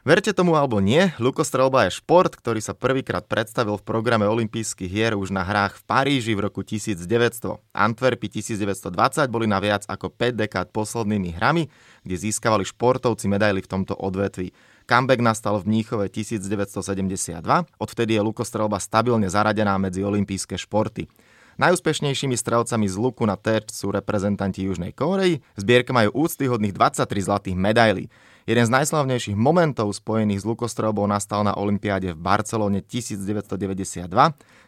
Verte tomu alebo nie, lukostrelba je šport, ktorý sa prvýkrát predstavil v programe olympijských hier už na hrách v Paríži v roku 1900. Antwerpy 1920 boli na viac ako 5 dekád poslednými hrami, kde získavali športovci medaily v tomto odvetví. Comeback nastal v Mníchove 1972, odvtedy je lukostrelba stabilne zaradená medzi olympijské športy. Najúspešnejšími strelcami z luku na terč sú reprezentanti Južnej Kórei, zbierke majú úctyhodných 23 zlatých medailí. Jeden z najslavnejších momentov spojených s lukostrelbou nastal na Olympiáde v Barcelone 1992,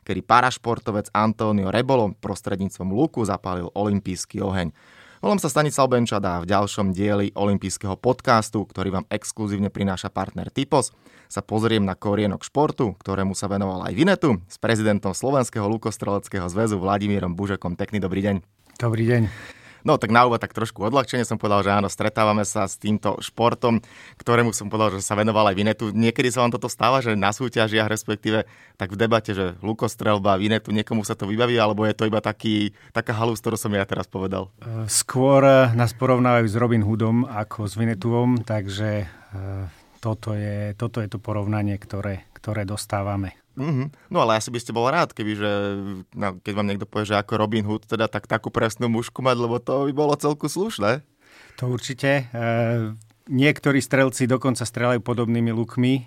kedy parašportovec Antonio Rebolo prostredníctvom luku zapálil olympijský oheň. Volám sa Stanislav Benčada a v ďalšom dieli olympijského podcastu, ktorý vám exkluzívne prináša partner Typos, sa pozriem na korienok športu, ktorému sa venoval aj Vinetu s prezidentom Slovenského lukostreleckého zväzu Vladimírom Bužekom. Pekný dobrý deň. Dobrý deň. No tak na úvod tak trošku odľahčenie som povedal, že áno, stretávame sa s týmto športom, ktorému som povedal, že sa venoval aj Vinetu. Niekedy sa vám toto stáva, že na súťažiach, respektíve tak v debate, že lukostrelba, Vinetu, niekomu sa to vybaví, alebo je to iba taký, taká halus, ktorú som ja teraz povedal? E, skôr e, nás porovnávajú s Robin Hoodom ako s Vinetuom, takže e, toto je, toto je to porovnanie, ktoré, ktoré dostávame. Mm-hmm. No ale asi by ste bol rád, keby, že, no, keď vám niekto povie, že ako Robin Hood, teda tak takú presnú mušku mať, lebo to by bolo celku slušné. To určite. E, niektorí strelci dokonca strelajú podobnými lukmi, e,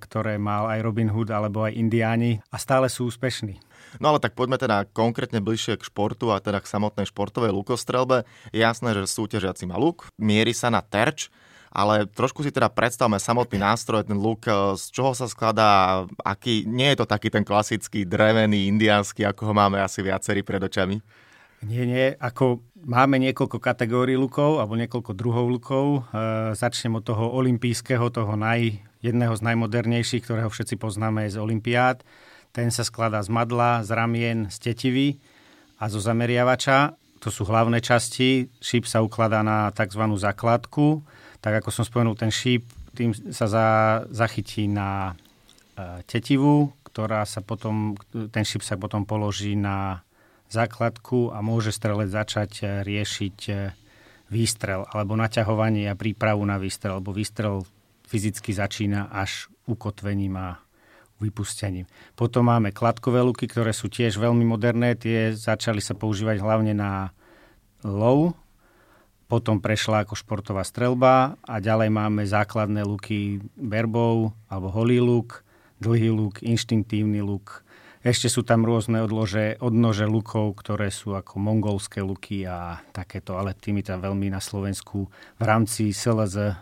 ktoré mal aj Robin Hood alebo aj Indiáni a stále sú úspešní. No ale tak poďme teda konkrétne bližšie k športu a teda k samotnej športovej lukostrelbe. Je jasné, že súťažiaci má luk, mierí sa na terč, ale trošku si teda predstavme samotný nástroj, ten luk, eh, z čoho sa skladá, aký, nie je to taký ten klasický drevený, indiánsky, ako ho máme asi viacerí pred očami? Nie, nie, ako máme niekoľko kategórií lukov, alebo niekoľko druhov lukov. E, začnem od toho olympijského, toho naj, jedného z najmodernejších, ktorého všetci poznáme z olympiád. Ten sa skladá z madla, z ramien, z tetivy a zo zameriavača. To sú hlavné časti. Šíp sa ukladá na tzv. základku tak ako som spomenul, ten šíp tým sa za, zachytí na e, tetivu, ktorá sa potom, ten šíp sa potom položí na základku a môže strelec začať e, riešiť e, výstrel alebo naťahovanie a prípravu na výstrel, lebo výstrel fyzicky začína až ukotvením a vypustením. Potom máme kladkové luky, ktoré sú tiež veľmi moderné. Tie začali sa používať hlavne na lov, potom prešla ako športová strelba a ďalej máme základné luky berbov alebo holý luk, dlhý luk, inštinktívny luk. Ešte sú tam rôzne odlože, odnože lukov, ktoré sú ako mongolské luky a takéto, ale tými tam veľmi na Slovensku v rámci SLZ e,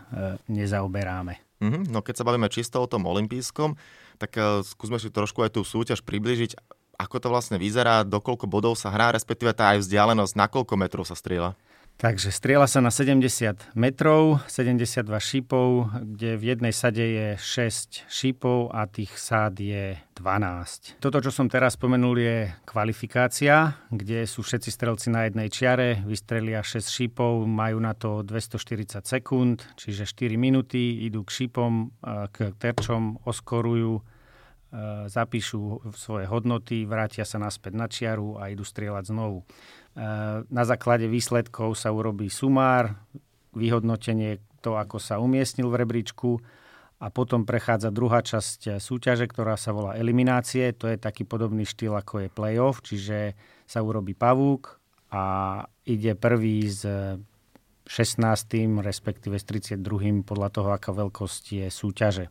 nezaoberáme. Mm-hmm, no keď sa bavíme čisto o tom olympijskom, tak uh, skúsme si trošku aj tú súťaž približiť. Ako to vlastne vyzerá, dokoľko bodov sa hrá, respektíve tá aj vzdialenosť, na koľko metrov sa strieľa? Takže strieľa sa na 70 metrov, 72 šípov, kde v jednej sade je 6 šípov a tých sád je 12. Toto, čo som teraz spomenul, je kvalifikácia, kde sú všetci strelci na jednej čiare, vystrelia 6 šípov, majú na to 240 sekúnd, čiže 4 minúty, idú k šípom, k terčom, oskorujú, zapíšu svoje hodnoty, vrátia sa naspäť na čiaru a idú strieľať znovu. Na základe výsledkov sa urobí sumár, vyhodnotenie to, ako sa umiestnil v rebríčku a potom prechádza druhá časť súťaže, ktorá sa volá eliminácie. To je taký podobný štýl, ako je playoff, čiže sa urobí pavúk a ide prvý s 16. respektíve s 32. podľa toho, aká veľkosť je súťaže.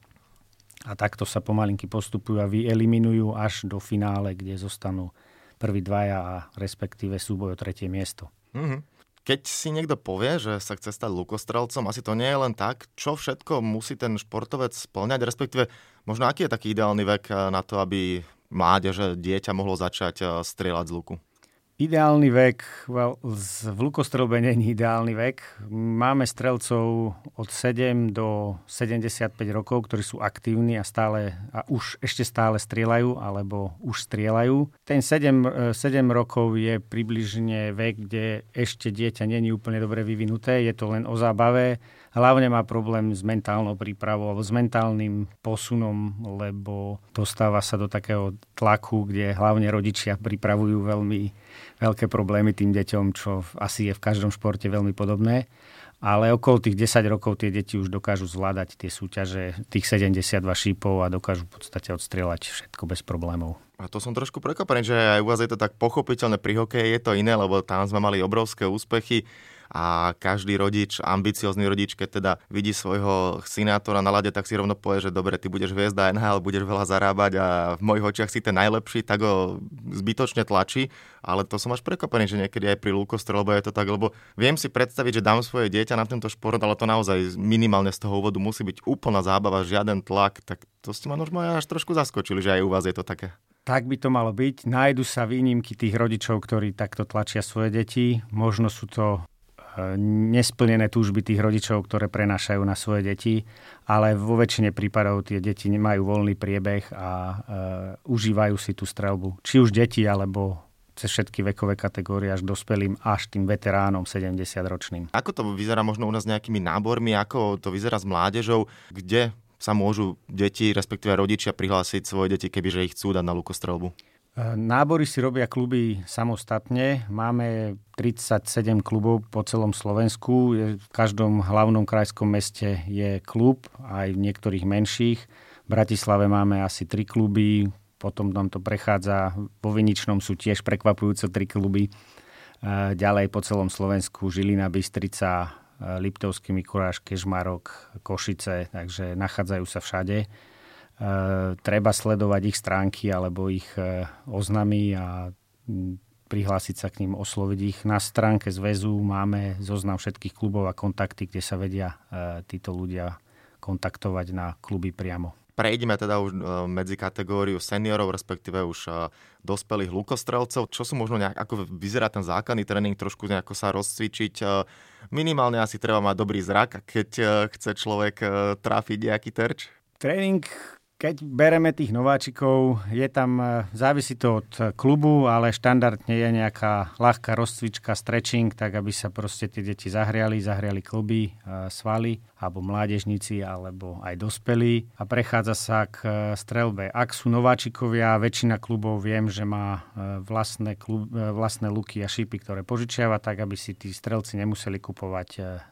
A takto sa pomalinky postupujú a vyeliminujú až do finále, kde zostanú prví dvaja a respektíve súboj o tretie miesto. Mm-hmm. Keď si niekto povie, že sa chce stať lukostrelcom, asi to nie je len tak. Čo všetko musí ten športovec splňať, respektíve možno aký je taký ideálny vek na to, aby mládeže, dieťa mohlo začať eh, strieľať z luku? Ideálny vek, well, v lukostrelbe není ideálny vek. Máme strelcov od 7 do 75 rokov, ktorí sú aktívni a stále a už ešte stále strieľajú alebo už strieľajú. Ten 7, 7 rokov je približne vek, kde ešte dieťa není úplne dobre vyvinuté, je to len o zábave. Hlavne má problém s mentálnou prípravou alebo s mentálnym posunom, lebo dostáva sa do takého tlaku, kde hlavne rodičia pripravujú veľmi veľké problémy tým deťom, čo asi je v každom športe veľmi podobné. ale okolo tých 10 rokov tie deti už dokážu zvládať tie súťaže, tých 72 šípov a dokážu v podstate odstrieľať všetko bez problémov. A to som trošku prekvapený, že aj u vás je to tak pochopiteľné, pri hokeji je to iné, lebo tam sme mali obrovské úspechy a každý rodič, ambiciózny rodič, keď teda vidí svojho synátora na lade, tak si rovno povie, že dobre, ty budeš hviezda NHL, budeš veľa zarábať a v mojich očiach si ten najlepší, tak ho zbytočne tlačí. Ale to som až prekvapený, že niekedy aj pri lúkostrelbe je to tak, lebo viem si predstaviť, že dám svoje dieťa na tento šport, ale to naozaj minimálne z toho úvodu musí byť úplná zábava, žiaden tlak, tak to ste ma možno až trošku zaskočili, že aj u vás je to také. Tak by to malo byť. Nájdu sa výnimky tých rodičov, ktorí takto tlačia svoje deti. Možno sú to nesplnené túžby tých rodičov, ktoré prenášajú na svoje deti, ale vo väčšine prípadov tie deti nemajú voľný priebeh a e, užívajú si tú strelbu. Či už deti, alebo cez všetky vekové kategórie až dospelým, až tým veteránom 70-ročným. Ako to vyzerá možno u nás nejakými nábormi, ako to vyzerá s mládežou, kde sa môžu deti, respektíve rodičia prihlásiť svoje deti, kebyže ich chcú dať na lukostrelbu? Nábory si robia kluby samostatne. Máme 37 klubov po celom Slovensku. V každom hlavnom krajskom meste je klub, aj v niektorých menších. V Bratislave máme asi 3 kluby, potom nám to prechádza. Vo Viničnom sú tiež prekvapujúce 3 kluby. Ďalej po celom Slovensku Žilina, Bystrica, Liptovský Mikuláš, Kežmarok, Košice, takže nachádzajú sa všade. E, treba sledovať ich stránky alebo ich e, oznamy a prihlásiť sa k ním, osloviť ich. Na stránke zväzu máme zoznam všetkých klubov a kontakty, kde sa vedia e, títo ľudia kontaktovať na kluby priamo. Prejdeme teda už medzi kategóriu seniorov, respektíve už dospelých lukostrelcov. Čo sú možno nejak, ako vyzerá ten základný tréning, trošku nejako sa rozcvičiť. Minimálne asi treba mať dobrý zrak, keď chce človek trafiť nejaký terč. Tréning keď bereme tých nováčikov, je tam, e, závisí to od klubu, ale štandardne je nejaká ľahká rozcvička, stretching, tak aby sa proste tie deti zahriali, zahriali kluby, e, svaly, alebo mládežníci, alebo aj dospelí a prechádza sa k e, strelbe. Ak sú nováčikovia, väčšina klubov viem, že má vlastné, klub, vlastné luky a šípy, ktoré požičiava, tak aby si tí strelci nemuseli kupovať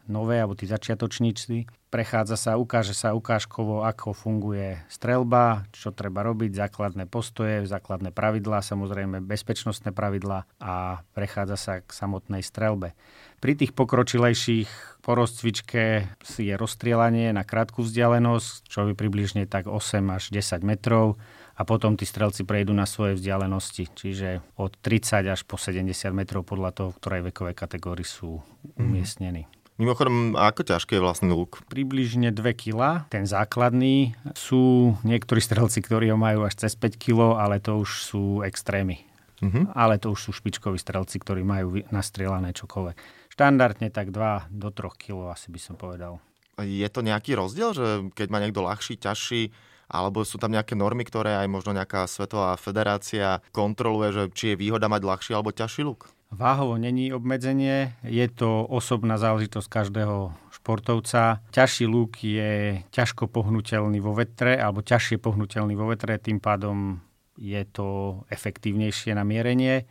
nové, alebo tí začiatočníci prechádza sa, ukáže sa ukážkovo, ako funguje strelba, čo treba robiť, základné postoje, základné pravidlá, samozrejme bezpečnostné pravidlá a prechádza sa k samotnej strelbe. Pri tých pokročilejších po rozcvičke je rozstrielanie na krátku vzdialenosť, čo je približne tak 8 až 10 metrov a potom tí strelci prejdú na svoje vzdialenosti, čiže od 30 až po 70 metrov podľa toho, v ktorej vekovej kategórii sú mhm. umiestnení. Mm. Mimochodom, ako ťažký je vlastný luk? Približne 2 kg. Ten základný sú niektorí strelci, ktorí ho majú až cez 5 kg, ale to už sú extrémy. Uh-huh. Ale to už sú špičkoví strelci, ktorí majú nastrieľané čokoľvek. Štandardne tak 2 do 3 kg asi by som povedal. Je to nejaký rozdiel, že keď má niekto ľahší, ťažší, alebo sú tam nejaké normy, ktoré aj možno nejaká svetová federácia kontroluje, že či je výhoda mať ľahší alebo ťažší luk? Váhovo není obmedzenie, je to osobná záležitosť každého športovca. Ťažší lúk je ťažko pohnutelný vo vetre, alebo ťažšie pohnutelný vo vetre, tým pádom je to efektívnejšie na mierenie,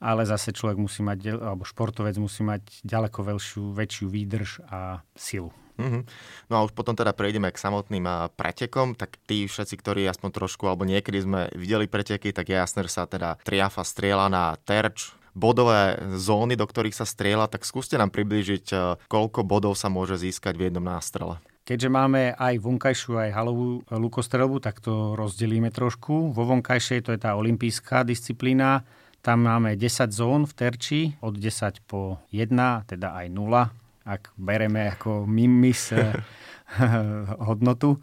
ale zase človek musí mať, alebo športovec musí mať ďaleko väčšiu, väčšiu výdrž a silu. Mm-hmm. No a už potom teda prejdeme k samotným pretekom, tak tí všetci, ktorí aspoň trošku, alebo niekedy sme videli preteky, tak že sa teda triafa striela na terč, bodové zóny, do ktorých sa strieľa, tak skúste nám priblížiť, e, koľko bodov sa môže získať v jednom nástrele. Keďže máme aj vonkajšiu, aj halovú lukostrelbu, tak to rozdelíme trošku. Vo vonkajšej to je tá olimpijská disciplína. Tam máme 10 zón v terči, od 10 po 1, teda aj 0, ak bereme ako mimis e, hodnotu.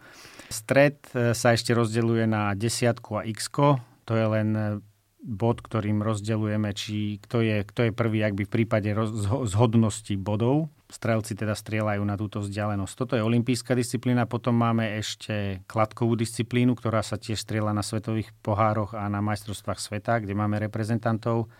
Stred e, sa ešte rozdeľuje na desiatku a x to je len bod, ktorým rozdeľujeme, či kto je, kto je prvý, ak v prípade roz, zhodnosti bodov. Strelci teda strieľajú na túto vzdialenosť. Toto je olimpijská disciplína, potom máme ešte kladkovú disciplínu, ktorá sa tiež strieľa na svetových pohároch a na majstrovstvách sveta, kde máme reprezentantov.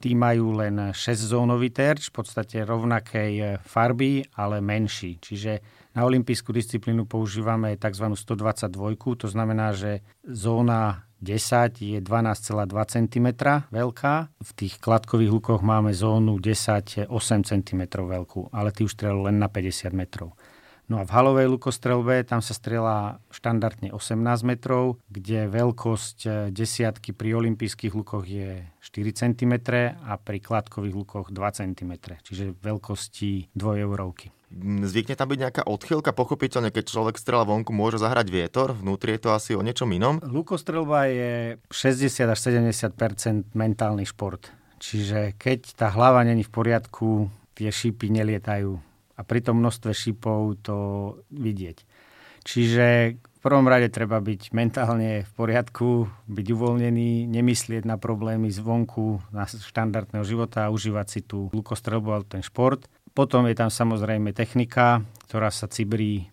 Tí majú len 6-zónový terč, v podstate rovnakej farby, ale menší. Čiže na olimpijskú disciplínu používame tzv. 122, to znamená, že zóna 10 je 12,2 cm veľká. V tých kladkových lukoch máme zónu 10 8 cm veľkú, ale ty už strelil len na 50 metrov. No a v halovej lukostrelbe tam sa strelá štandardne 18 metrov, kde veľkosť e, desiatky pri olympijských lukoch je 4 cm a pri kladkových lukoch 2 cm, čiže veľkosti 2 eurovky. Zvykne tam byť nejaká odchylka, pochopiteľne, keď človek strela vonku, môže zahrať vietor, vnútri je to asi o niečom inom. Lukostrelba je 60 až 70% mentálny šport. Čiže keď tá hlava není v poriadku, tie šípy nelietajú a pri tom množstve šipov to vidieť. Čiže v prvom rade treba byť mentálne v poriadku, byť uvoľnený, nemyslieť na problémy zvonku, na štandardného života a užívať si tú lukostrelbu alebo ten šport. Potom je tam samozrejme technika, ktorá sa cibrí e,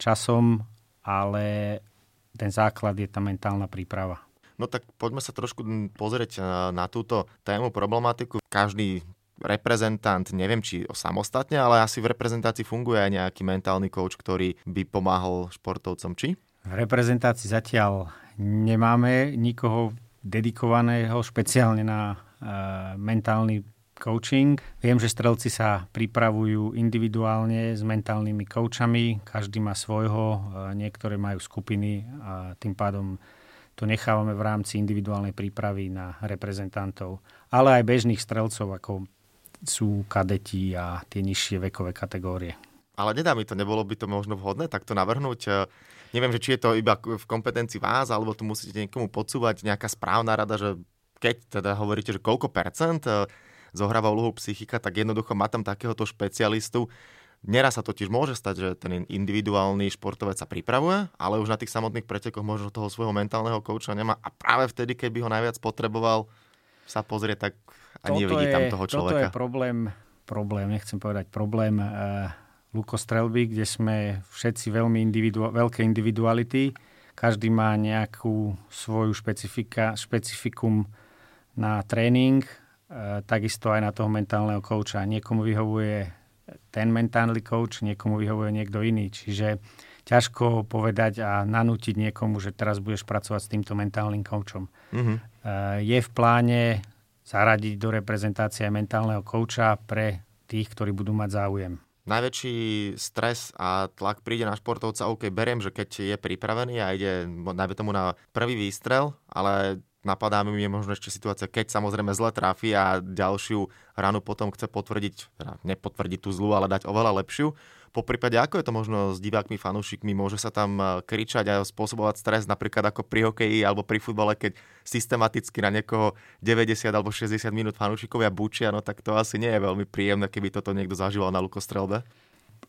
časom, ale ten základ je tá mentálna príprava. No tak poďme sa trošku pozrieť na, na túto tému, problematiku. Každý reprezentant, neviem či samostatne, ale asi v reprezentácii funguje aj nejaký mentálny coach, ktorý by pomáhal športovcom, či? V reprezentácii zatiaľ nemáme nikoho dedikovaného špeciálne na uh, mentálny coaching. Viem, že strelci sa pripravujú individuálne s mentálnymi coachami, každý má svojho, niektoré majú skupiny a tým pádom to nechávame v rámci individuálnej prípravy na reprezentantov, ale aj bežných strelcov, ako sú kadeti a tie nižšie vekové kategórie. Ale nedá mi to, nebolo by to možno vhodné takto navrhnúť? E, neviem, že či je to iba v kompetencii vás, alebo tu musíte niekomu podsúvať nejaká správna rada, že keď teda hovoríte, že koľko percent e, zohráva úlohu psychika, tak jednoducho má tam takéhoto špecialistu. Neraz sa totiž môže stať, že ten individuálny športovec sa pripravuje, ale už na tých samotných pretekoch možno toho svojho mentálneho kouča nemá a práve vtedy, keď by ho najviac potreboval, sa pozrie tak a toto nevidí je, tam toho človeka. Toto je problém, problém, nechcem povedať problém uh, lukostrelby, kde sme všetci veľmi individu- veľké individuality. Každý má nejakú svoju špecifika, špecifikum na tréning, takisto aj na toho mentálneho kouča. Niekomu vyhovuje ten mentálny coach, niekomu vyhovuje niekto iný. Čiže ťažko povedať a nanútiť niekomu, že teraz budeš pracovať s týmto mentálnym coachom. Mm-hmm. Je v pláne zaradiť do reprezentácie mentálneho kouča pre tých, ktorí budú mať záujem. Najväčší stres a tlak príde na športovca, OK, beriem, že keď je pripravený a ide, najmä tomu na prvý výstrel, ale napadá mi možno ešte situácia, keď samozrejme zle trafi a ďalšiu ranu potom chce potvrdiť, teda nepotvrdiť tú zlú, ale dať oveľa lepšiu. Po prípade, ako je to možno s divákmi, fanúšikmi? Môže sa tam eh, kričať a spôsobovať stres napríklad ako pri hokeji alebo pri futbale, keď systematicky na niekoho 90 alebo 60 minút fanúšikovia bučia, no tak to asi nie je veľmi príjemné, keby toto niekto zažíval na lukostrelbe.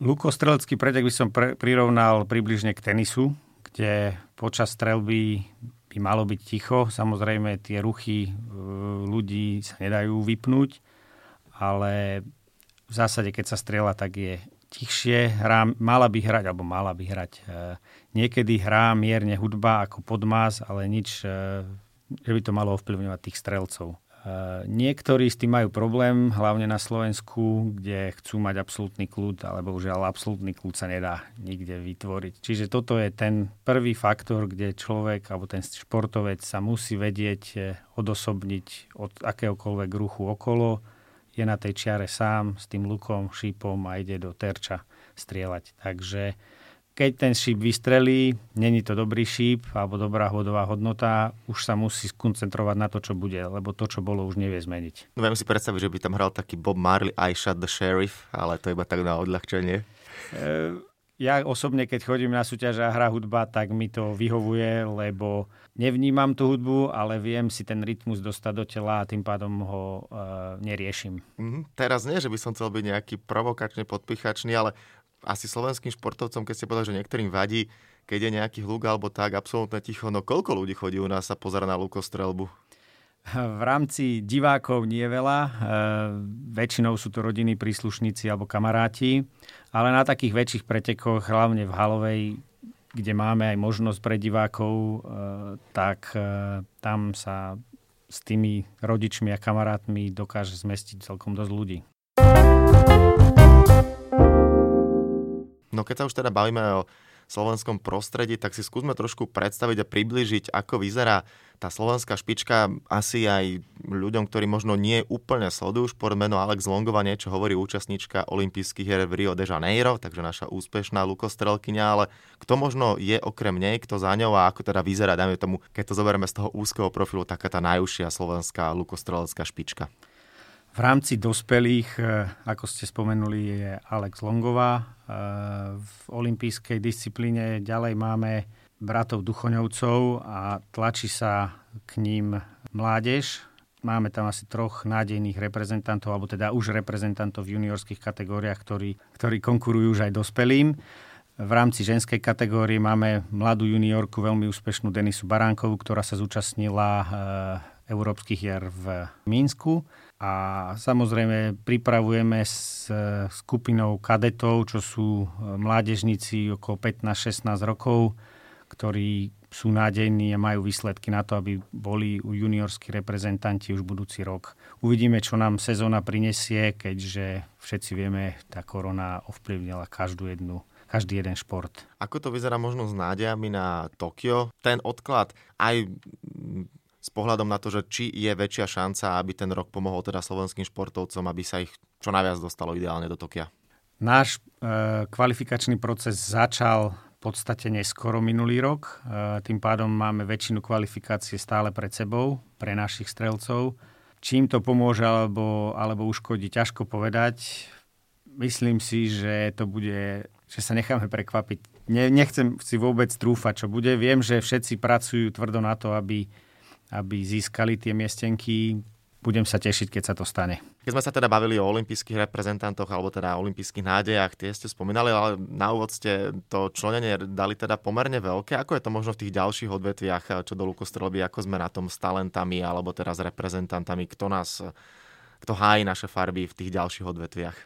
Lukostrelecký pretek by som pre, prirovnal približne k tenisu, kde počas strelby by malo byť ticho. Samozrejme, tie ruchy eh, ľudí sa nedajú vypnúť, ale v zásade, keď sa strieľa, tak je tichšie, hrá, mala by hrať, alebo mala by hrať. E, niekedy hrá mierne hudba ako podmaz, ale nič, e, že by to malo ovplyvňovať tých strelcov. Niektorí s tým majú problém, hlavne na Slovensku, kde chcú mať absolútny kľud, ale bohužiaľ absolútny kľud sa nedá nikde vytvoriť. Čiže toto je ten prvý faktor, kde človek alebo ten športovec sa musí vedieť odosobniť od akéhokoľvek ruchu okolo, je na tej čiare sám s tým lukom, šípom a ide do terča strieľať. Takže keď ten šíp vystrelí, není to dobrý šíp alebo dobrá hodová hodnota, už sa musí skoncentrovať na to, čo bude, lebo to, čo bolo, už nevie zmeniť. No viem si predstaviť, že by tam hral taký Bob Marley I shot the sheriff, ale to iba tak na odľahčenie. E, ja osobne, keď chodím na súťaž a hra hudba, tak mi to vyhovuje, lebo nevnímam tú hudbu, ale viem si ten rytmus dostať do tela a tým pádom ho uh, neriešim. Mm, teraz nie, že by som chcel byť nejaký provokačný, podpichačný, ale asi slovenským športovcom, keď ste povedali, že niektorým vadí, keď je nejaký hluk alebo tak, absolútne ticho, no koľko ľudí chodí u nás sa pozera na lukostrelbu? V rámci divákov nie veľa, e, väčšinou sú to rodiny, príslušníci alebo kamaráti, ale na takých väčších pretekoch, hlavne v halovej, kde máme aj možnosť pre divákov, e, tak e, tam sa s tými rodičmi a kamarátmi dokáže zmestiť celkom dosť ľudí. No keď sa už teda bavíme o slovenskom prostredí, tak si skúsme trošku predstaviť a približiť, ako vyzerá tá slovenská špička asi aj ľuďom, ktorí možno nie úplne sledujú šport, meno Alex Longova niečo hovorí účastníčka olympijských hier v Rio de Janeiro, takže naša úspešná lukostrelkyňa, ale kto možno je okrem nej, kto za ňou a ako teda vyzerá, dajme tomu, keď to zoberieme z toho úzkeho profilu, taká tá najúžšia slovenská lukostrelecká špička. V rámci dospelých, eh, ako ste spomenuli, je Alex Longová. Eh, v olympijskej disciplíne ďalej máme bratov Duchoňovcov a tlačí sa k ním mládež. Máme tam asi troch nádejných reprezentantov, alebo teda už reprezentantov v juniorských kategóriách, ktorí, ktorí konkurujú už aj dospelým. V rámci ženskej kategórie máme mladú juniorku, veľmi úspešnú Denisu Baránkovú, ktorá sa zúčastnila e, európskych hier v Mínsku. A samozrejme pripravujeme s e, skupinou kadetov, čo sú e, mládežníci okolo 15-16 rokov, ktorí sú nádejní a majú výsledky na to, aby boli juniorskí reprezentanti už budúci rok. Uvidíme, čo nám sezóna prinesie, keďže všetci vieme, tá korona ovplyvnila každú jednu každý jeden šport. Ako to vyzerá možno s nádejami na Tokio? Ten odklad aj s pohľadom na to, že či je väčšia šanca, aby ten rok pomohol teda slovenským športovcom, aby sa ich čo najviac dostalo ideálne do Tokia? Náš e, kvalifikačný proces začal podstate neskoro minulý rok. E, tým pádom máme väčšinu kvalifikácie stále pred sebou pre našich strelcov. Čím to pomôže alebo, alebo uškodí, ťažko povedať. Myslím si, že to bude, že sa necháme prekvapiť. Ne, nechcem si vôbec trúfať, čo bude. Viem, že všetci pracujú tvrdo na to, aby, aby získali tie miestenky budem sa tešiť, keď sa to stane. Keď sme sa teda bavili o olympijských reprezentantoch alebo teda olympijských nádejach, tie ste spomínali, ale na úvod ste to členenie dali teda pomerne veľké. Ako je to možno v tých ďalších odvetviach, čo do lukostrelby, ako sme na tom s talentami alebo s reprezentantami, kto nás, kto hájí naše farby v tých ďalších odvetviach?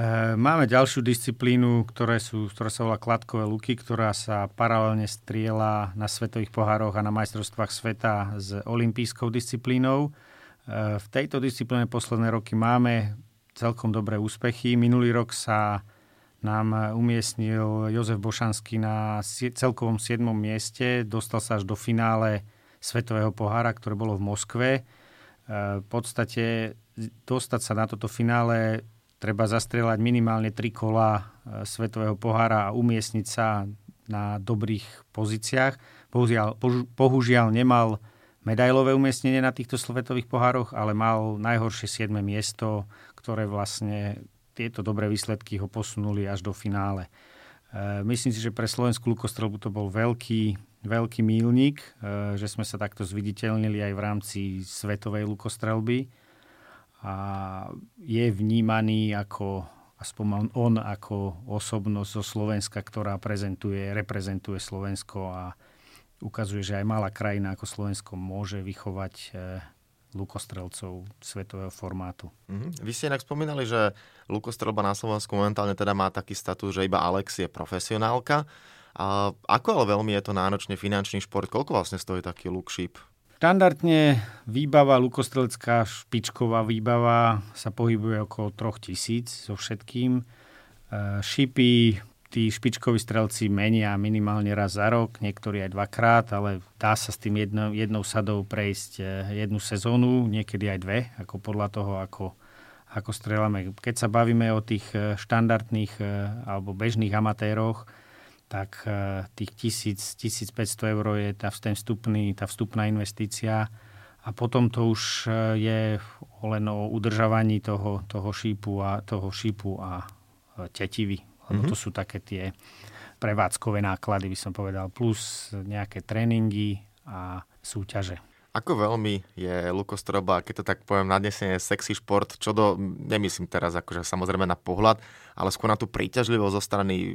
E, máme ďalšiu disciplínu, ktoré sú, ktorá sa volá kladkové luky, ktorá sa paralelne striela na svetových pohároch a na majstrovstvách sveta s olympijskou disciplínou. V tejto disciplíne posledné roky máme celkom dobré úspechy. Minulý rok sa nám umiestnil Jozef Bošanský na celkovom 7. mieste. Dostal sa až do finále Svetového pohára, ktoré bolo v Moskve. E, v podstate dostať sa na toto finále treba zastrieľať minimálne 3 kola e, Svetového pohára a umiestniť sa na dobrých pozíciách. Bohužiaľ, bohužiaľ nemal medailové umiestnenie na týchto svetových pohároch, ale mal najhoršie 7. miesto, ktoré vlastne tieto dobré výsledky ho posunuli až do finále. E, myslím si, že pre slovenskú lukostrelbu to bol veľký, veľký mílnik, e, že sme sa takto zviditeľnili aj v rámci svetovej lukostrelby a je vnímaný ako aspoň on ako osobnosť zo Slovenska, ktorá prezentuje, reprezentuje Slovensko a ukazuje, že aj malá krajina ako Slovensko môže vychovať e, lukostrelcov svetového formátu. Mm-hmm. Vy ste inak spomínali, že lukostrelba na Slovensku momentálne teda má taký status, že iba Alex je profesionálka. A ako ale veľmi je to náročne finančný šport? Koľko vlastne stojí taký lukšíp? Štandardne výbava, lukostrelecká špičková výbava sa pohybuje okolo 3000 so všetkým. E, šipy tí špičkoví strelci menia minimálne raz za rok, niektorí aj dvakrát, ale dá sa s tým jedno, jednou sadou prejsť eh, jednu sezónu, niekedy aj dve, ako podľa toho, ako, ako strelame. Keď sa bavíme o tých eh, štandardných alebo bežných amatéroch, tak tých 1000, 1500 eur je tá, ten vstupný, tá vstupná investícia a potom to už je len o udržavaní toho, toho šípu a toho šípu a tetivy lebo mm-hmm. to sú také tie prevádzkové náklady, by som povedal, plus nejaké tréningy a súťaže. Ako veľmi je lukostroba, keď to tak poviem, nadnesenie sexy šport, čo do, nemyslím teraz akože samozrejme na pohľad, ale skôr na tú príťažlivosť zo strany e,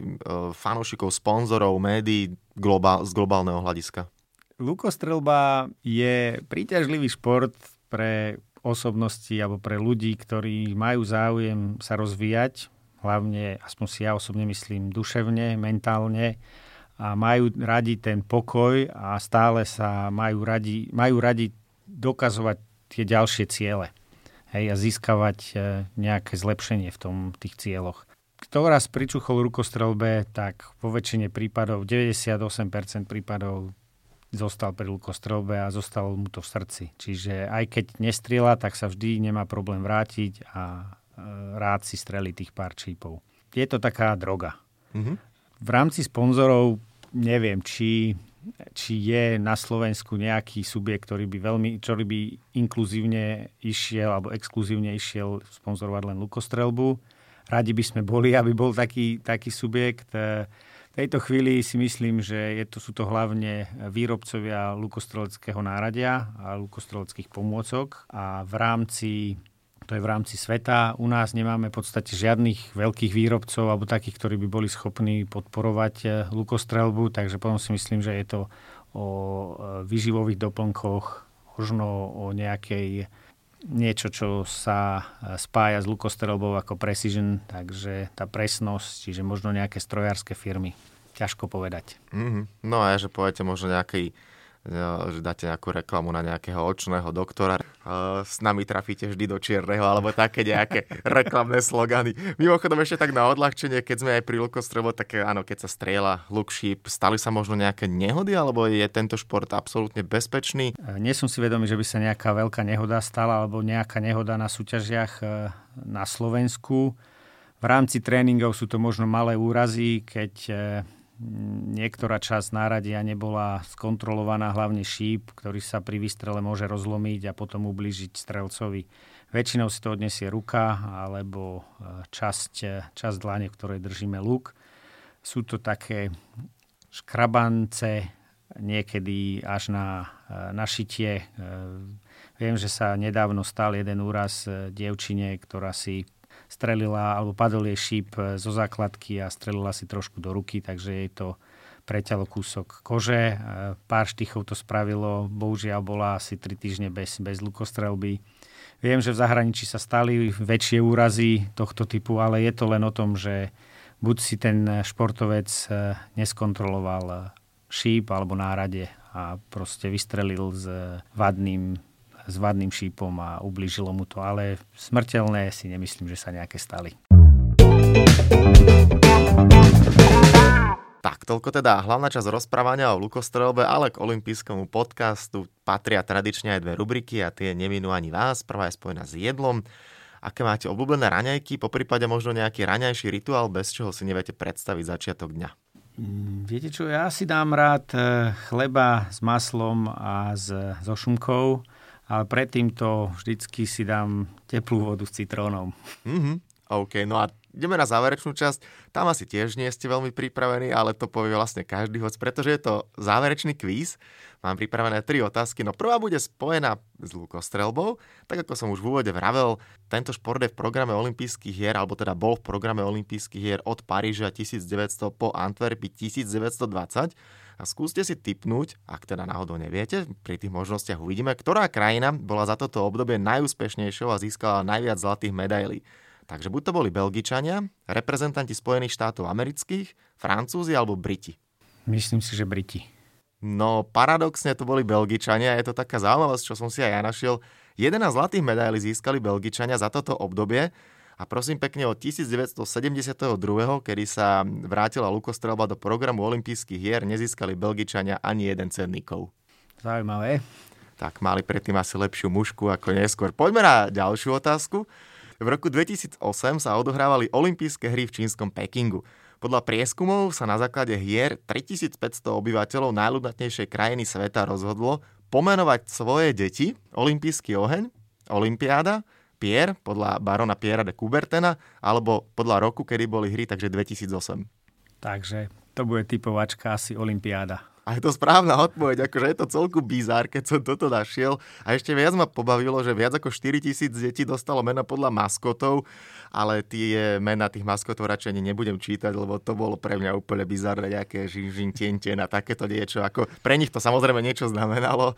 fanúšikov, sponzorov, médií globál, z globálneho hľadiska? Lukostrelba je príťažlivý šport pre osobnosti alebo pre ľudí, ktorí majú záujem sa rozvíjať, hlavne, aspoň si ja osobne myslím, duševne, mentálne a majú radi ten pokoj a stále sa majú radi, majú radi dokazovať tie ďalšie ciele hej, a získavať e, nejaké zlepšenie v tom, tých cieľoch. kto raz pričuchol rukostrelbe, tak vo väčšine prípadov, 98% prípadov zostal pri lukostrelbe a zostal mu to v srdci. Čiže aj keď nestrieľa, tak sa vždy nemá problém vrátiť a e, rád si strelí tých pár čípov. Je to taká droga. Mm-hmm. V rámci sponzorov neviem, či, či je na Slovensku nejaký subjekt, ktorý by veľmi, ktorý by inkluzívne išiel alebo exkluzívne išiel sponzorovať len lukostrelbu. Radi by sme boli, aby bol taký, taký subjekt. E, v tejto chvíli si myslím, že je to, sú to hlavne výrobcovia lukostreleckého náradia a lukostreleckých pomôcok a v rámci to je v rámci sveta. U nás nemáme v podstate žiadnych veľkých výrobcov alebo takých, ktorí by boli schopní podporovať eh, lukostrelbu, takže potom si myslím, že je to o eh, vyživových doplnkoch, možno o nejakej niečo, čo sa e, spája s lukostrelbou ako Precision, takže tá presnosť, čiže možno nejaké strojárske firmy. Ťažko povedať. Mm-hmm. No a že poviete možno nejaký že dáte nejakú reklamu na nejakého očného doktora. S nami trafíte vždy do čierneho, alebo také nejaké reklamné slogany. Mimochodom ešte tak na odľahčenie, keď sme aj pri lukostrelo, tak áno, keď sa strieľa sheep, stali sa možno nejaké nehody, alebo je tento šport absolútne bezpečný? E, nie som si vedomý, že by sa nejaká veľká nehoda stala, alebo nejaká nehoda na súťažiach e, na Slovensku. V rámci tréningov sú to možno malé úrazy, keď e, niektorá časť náradia nebola skontrolovaná, hlavne šíp, ktorý sa pri výstrele môže rozlomiť a potom ublížiť strelcovi. Väčšinou si to odnesie ruka alebo e, časť, e, časť dlane, v ktorej držíme luk. Sú to také škrabance, niekedy až na, e, na. Viem, že sa nedávno stal jeden úraz dievčine, ktorá si strelila, alebo padol jej šíp e, zo základky a strelila si trošku do ruky, takže jej to preťalo kúsok kože. E, pár štychov to spravilo, bohužiaľ bola asi 3 týždne bez, bez lukostrelby. Viem, že v zahraničí sa stali väčšie úrazy tohto typu, ale je to len o tom, že buď si ten športovec e, neskontroloval šíp alebo nárade a proste vystrelil s vadným s vadným šípom a ublížilo mu to, ale smrteľné si nemyslím, že sa nejaké stali. Tak, toľko teda hlavná časť rozprávania o lukostrelbe, ale k olympijskému podcastu patria tradične aj dve rubriky a tie neminú ani vás. Prvá je spojená s jedlom. Aké máte obľúbené raňajky, po prípade možno nejaký raňajší rituál, bez čoho si neviete predstaviť začiatok dňa? Mm, viete čo, ja si dám rád eh, chleba s maslom a s, so šunkou ale predtým to vždycky si dám teplú vodu s citrónom. Mm-hmm. OK, no a ideme na záverečnú časť. Tam asi tiež nie ste veľmi pripravení, ale to povie vlastne každý hoc, pretože je to záverečný kvíz. Mám pripravené tri otázky. No prvá bude spojená s lukostrelbou. Tak ako som už v úvode vravel, tento šport je v programe olympijských hier, alebo teda bol v programe olympijských hier od Paríža 1900 po Antwerpy 1920 a skúste si typnúť, ak teda náhodou neviete, pri tých možnostiach uvidíme, ktorá krajina bola za toto obdobie najúspešnejšou a získala najviac zlatých medailí. Takže buď to boli Belgičania, reprezentanti Spojených štátov amerických, Francúzi alebo Briti. Myslím si, že Briti. No paradoxne to boli Belgičania, je to taká zaujímavosť, čo som si aj ja našiel. 11 zlatých medailí získali Belgičania za toto obdobie a prosím pekne od 1972, kedy sa vrátila lukostrelba do programu olympijských hier, nezískali Belgičania ani jeden cenníkov. Zaujímavé. Tak mali predtým asi lepšiu mušku ako neskôr. Poďme na ďalšiu otázku. V roku 2008 sa odohrávali olympijské hry v čínskom Pekingu. Podľa prieskumov sa na základe hier 3500 obyvateľov najľudnatnejšej krajiny sveta rozhodlo pomenovať svoje deti olympijský oheň, olympiáda Pierre, podľa barona Piera de Coubertena, alebo podľa roku, kedy boli hry, takže 2008. Takže to bude typovačka asi Olympiáda. A je to správna odpoveď, akože je to celku bizár, keď som toto našiel. A ešte viac ma pobavilo, že viac ako 4 tisíc detí dostalo mena podľa maskotov ale tie mená tých maskotov radšej nebudem čítať, lebo to bolo pre mňa úplne bizarné, nejaké žinžin, tienten a takéto niečo. Ako, pre nich to samozrejme niečo znamenalo,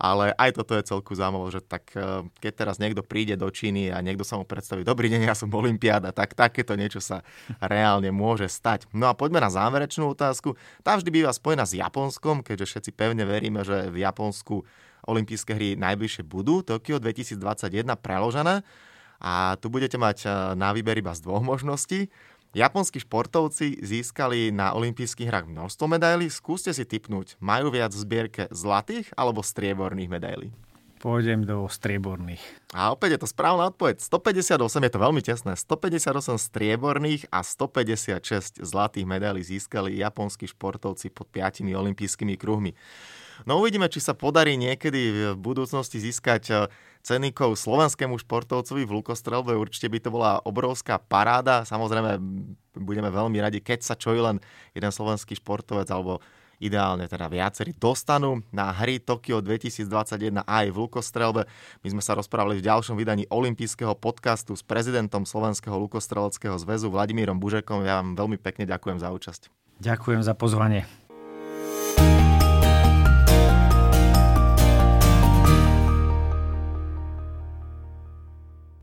ale aj toto je celku zaujímavé, že tak e, keď teraz niekto príde do Číny a niekto sa mu predstaví, dobrý deň, ja som Olympiáda, tak takéto niečo sa reálne môže stať. No a poďme na záverečnú otázku. Tá vždy býva spojená s Japonskom, keďže všetci pevne veríme, že v Japonsku olympijské hry najbližšie budú, Tokio 2021 preložené a tu budete mať e, na výber iba z dvoch možností. Japonskí športovci získali na olympijských hrách množstvo medailí. Skúste si typnúť, majú viac v zbierke zlatých alebo strieborných medailí? Pôjdem do strieborných. A opäť je to správna odpoveď. 158 je to veľmi tesné. 158 strieborných a 156 zlatých medailí získali japonskí športovci pod piatimi olympijskými kruhmi. No uvidíme, či sa podarí niekedy v budúcnosti získať eh, ceníkov slovenskému športovcovi v lukostrelbe. Určite by to bola obrovská paráda. Samozrejme, budeme veľmi radi, keď sa čo len jeden slovenský športovec alebo ideálne teda viacerí dostanú na hry Tokio 2021 aj v lukostrelbe. My sme sa rozprávali v ďalšom vydaní olympijského podcastu s prezidentom Slovenského lukostreleckého zväzu Vladimírom Bužekom. Ja vám veľmi pekne ďakujem za účasť. Ďakujem za pozvanie.